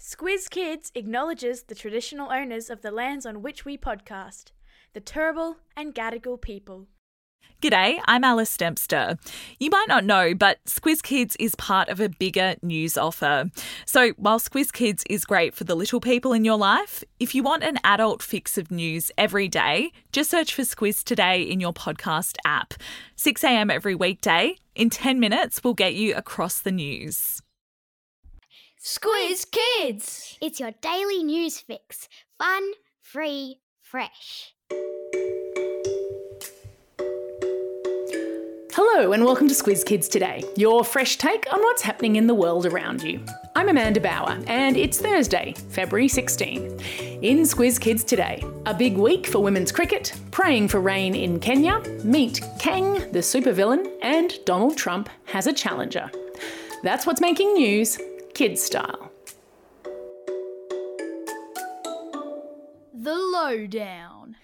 Squiz Kids acknowledges the traditional owners of the lands on which we podcast, the Turrbal and Gadigal people. G'day, I'm Alice Dempster. You might not know, but Squiz Kids is part of a bigger news offer. So, while Squiz Kids is great for the little people in your life, if you want an adult fix of news every day, just search for Squiz Today in your podcast app. 6am every weekday. In 10 minutes, we'll get you across the news. Squiz Kids! It's your daily news fix. Fun, free, fresh. Hello, and welcome to Squiz Kids Today, your fresh take on what's happening in the world around you. I'm Amanda Bauer, and it's Thursday, February 16. In Squiz Kids Today, a big week for women's cricket, praying for rain in Kenya, meet Kang, the supervillain, and Donald Trump has a challenger. That's what's making news kids style. The Lowdown.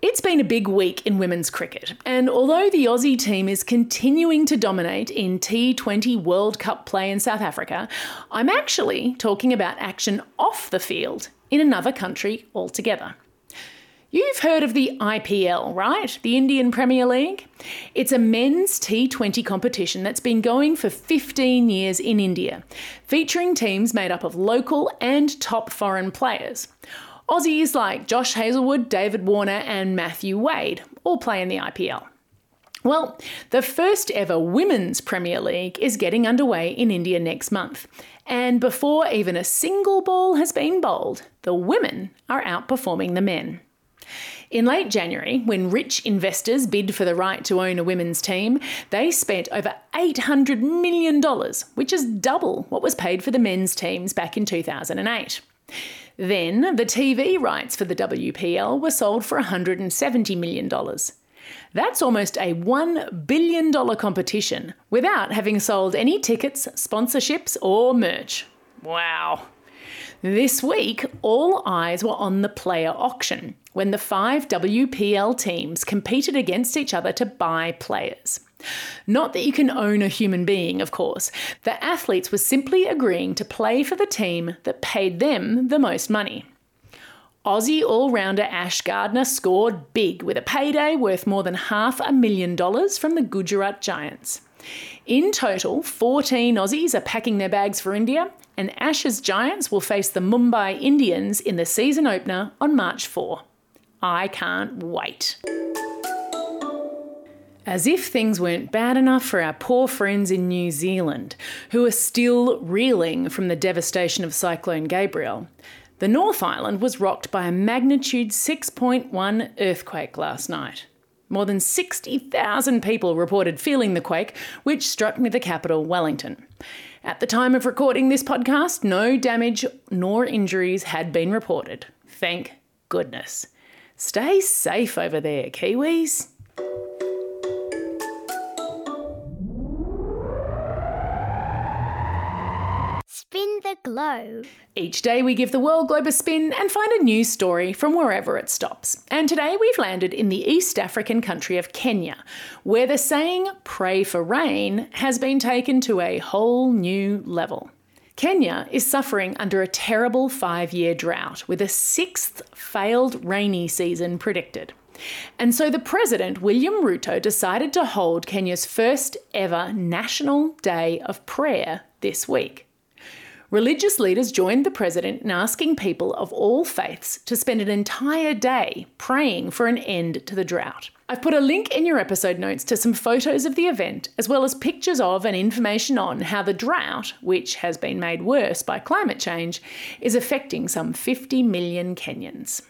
It's been a big week in women's cricket, and although the Aussie team is continuing to dominate in T20 World Cup play in South Africa, I'm actually talking about action off the field in another country altogether. You've heard of the IPL, right? The Indian Premier League? It's a men's T20 competition that's been going for 15 years in India, featuring teams made up of local and top foreign players. Aussies like Josh Hazlewood, David Warner, and Matthew Wade all play in the IPL. Well, the first ever Women's Premier League is getting underway in India next month. And before even a single ball has been bowled, the women are outperforming the men. In late January, when rich investors bid for the right to own a women's team, they spent over $800 million, which is double what was paid for the men's teams back in 2008. Then, the TV rights for the WPL were sold for $170 million. That's almost a $1 billion competition without having sold any tickets, sponsorships, or merch. Wow. This week, all eyes were on the player auction when the five WPL teams competed against each other to buy players. Not that you can own a human being, of course. The athletes were simply agreeing to play for the team that paid them the most money. Aussie all rounder Ash Gardner scored big with a payday worth more than half a million dollars from the Gujarat Giants. In total, 14 Aussies are packing their bags for India, and Ash's Giants will face the Mumbai Indians in the season opener on March 4. I can't wait. As if things weren't bad enough for our poor friends in New Zealand, who are still reeling from the devastation of Cyclone Gabrielle, the North Island was rocked by a magnitude 6.1 earthquake last night. More than 60,000 people reported feeling the quake, which struck near the capital, Wellington. At the time of recording this podcast, no damage nor injuries had been reported. Thank goodness. Stay safe over there, Kiwis. Globe. Each day we give the world globe a spin and find a news story from wherever it stops. And today we've landed in the East African country of Kenya, where the saying pray for rain has been taken to a whole new level. Kenya is suffering under a terrible five year drought, with a sixth failed rainy season predicted. And so the president, William Ruto, decided to hold Kenya's first ever National Day of Prayer this week. Religious leaders joined the president in asking people of all faiths to spend an entire day praying for an end to the drought. I've put a link in your episode notes to some photos of the event, as well as pictures of and information on how the drought, which has been made worse by climate change, is affecting some 50 million Kenyans.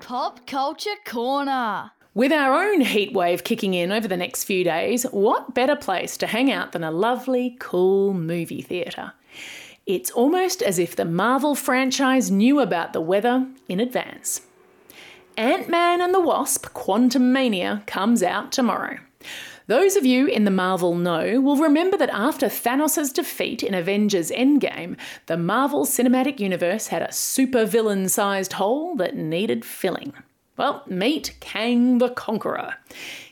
Pop Culture Corner. With our own heat wave kicking in over the next few days, what better place to hang out than a lovely, cool movie theatre? It's almost as if the Marvel franchise knew about the weather in advance. Ant Man and the Wasp Quantumania comes out tomorrow. Those of you in the Marvel know will remember that after Thanos' defeat in Avengers Endgame, the Marvel Cinematic Universe had a supervillain sized hole that needed filling. Well, meet Kang the Conqueror.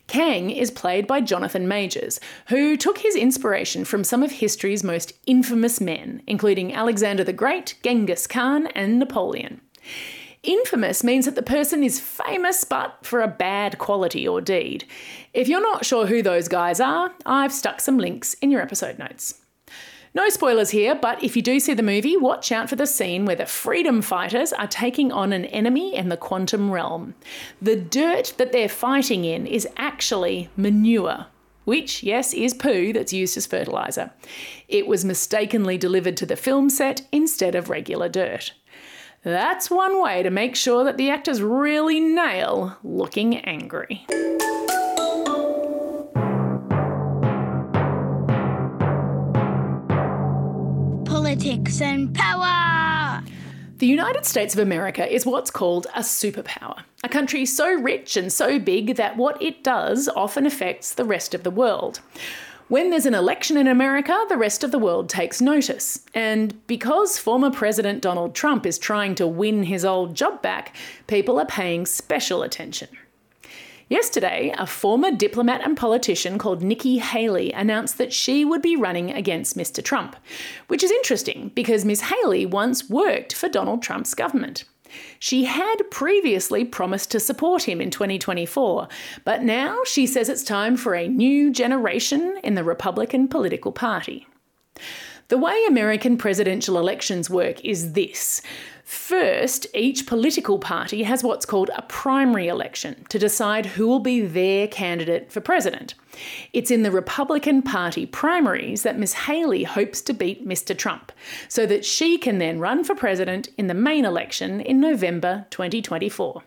Kang is played by Jonathan Majors, who took his inspiration from some of history's most infamous men, including Alexander the Great, Genghis Khan, and Napoleon. Infamous means that the person is famous but for a bad quality or deed. If you're not sure who those guys are, I've stuck some links in your episode notes. No spoilers here, but if you do see the movie, watch out for the scene where the freedom fighters are taking on an enemy in the quantum realm. The dirt that they're fighting in is actually manure. Which, yes, is poo that's used as fertiliser. It was mistakenly delivered to the film set instead of regular dirt. That's one way to make sure that the actors really nail looking angry. Politics and power! The United States of America is what's called a superpower, a country so rich and so big that what it does often affects the rest of the world. When there's an election in America, the rest of the world takes notice. And because former President Donald Trump is trying to win his old job back, people are paying special attention. Yesterday, a former diplomat and politician called Nikki Haley announced that she would be running against Mr. Trump, which is interesting because Ms. Haley once worked for Donald Trump's government. She had previously promised to support him in 2024, but now she says it's time for a new generation in the Republican political party. The way American presidential elections work is this First, each political party has what's called a primary election to decide who will be their candidate for president. It's in the Republican Party primaries that Ms. Haley hopes to beat Mr. Trump, so that she can then run for president in the main election in November 2024.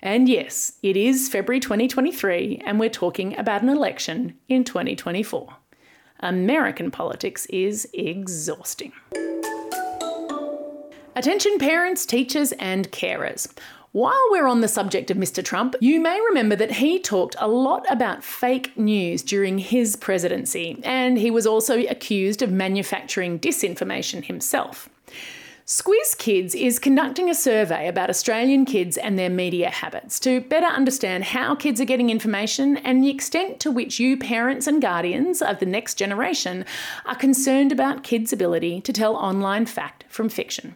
And yes, it is February 2023, and we're talking about an election in 2024. American politics is exhausting. Attention parents, teachers, and carers. While we're on the subject of Mr. Trump, you may remember that he talked a lot about fake news during his presidency, and he was also accused of manufacturing disinformation himself. Squiz Kids is conducting a survey about Australian kids and their media habits to better understand how kids are getting information and the extent to which you, parents and guardians of the next generation, are concerned about kids' ability to tell online fact from fiction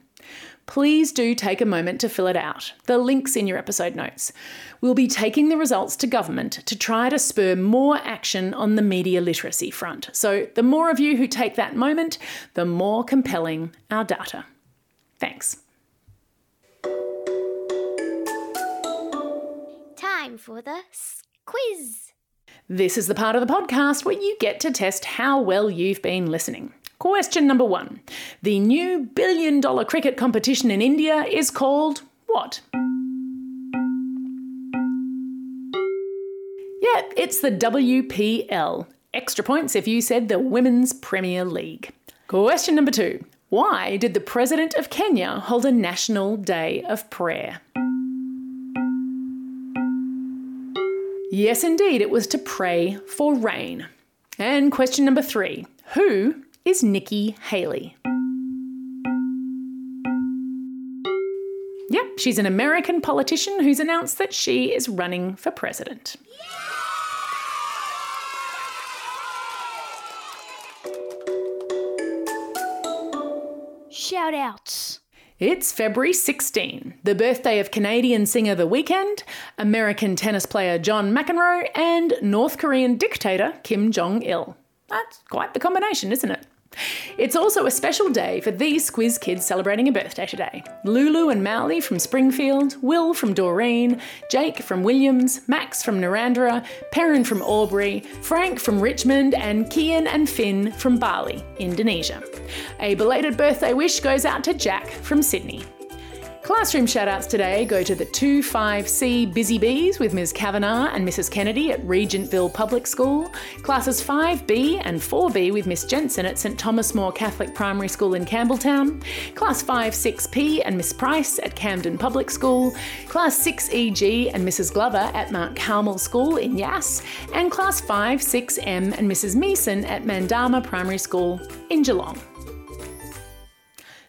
please do take a moment to fill it out. The link's in your episode notes. We'll be taking the results to government to try to spur more action on the media literacy front. So, the more of you who take that moment, the more compelling our data. Thanks. Time for the quiz. This is the part of the podcast where you get to test how well you've been listening. Question number one The new billion dollar cricket competition in India is called what? Yeah, it's the WPL. Extra points if you said the Women's Premier League. Question number two Why did the President of Kenya hold a National Day of Prayer? Yes, indeed, it was to pray for rain. And question number three Who is Nikki Haley. Yep, she's an American politician who's announced that she is running for president. Shout outs. It's February 16, the birthday of Canadian singer The Weeknd, American tennis player John McEnroe, and North Korean dictator Kim Jong il. That's quite the combination, isn't it? It's also a special day for these Squiz kids celebrating a birthday today. Lulu and Mally from Springfield, Will from Doreen, Jake from Williams, Max from Narrandera, Perrin from Albury, Frank from Richmond, and Kian and Finn from Bali, Indonesia. A belated birthday wish goes out to Jack from Sydney. Classroom shoutouts today go to the 25C Busy Bees with Ms. Kavanagh and Mrs. Kennedy at Regentville Public School, classes 5B and 4B with Miss Jensen at St Thomas More Catholic Primary School in Campbelltown, class 5 6P and Miss Price at Camden Public School, class 6EG and Mrs. Glover at Mount Carmel School in Yass, and class 5 6M and Mrs. Meeson at Mandama Primary School in Geelong.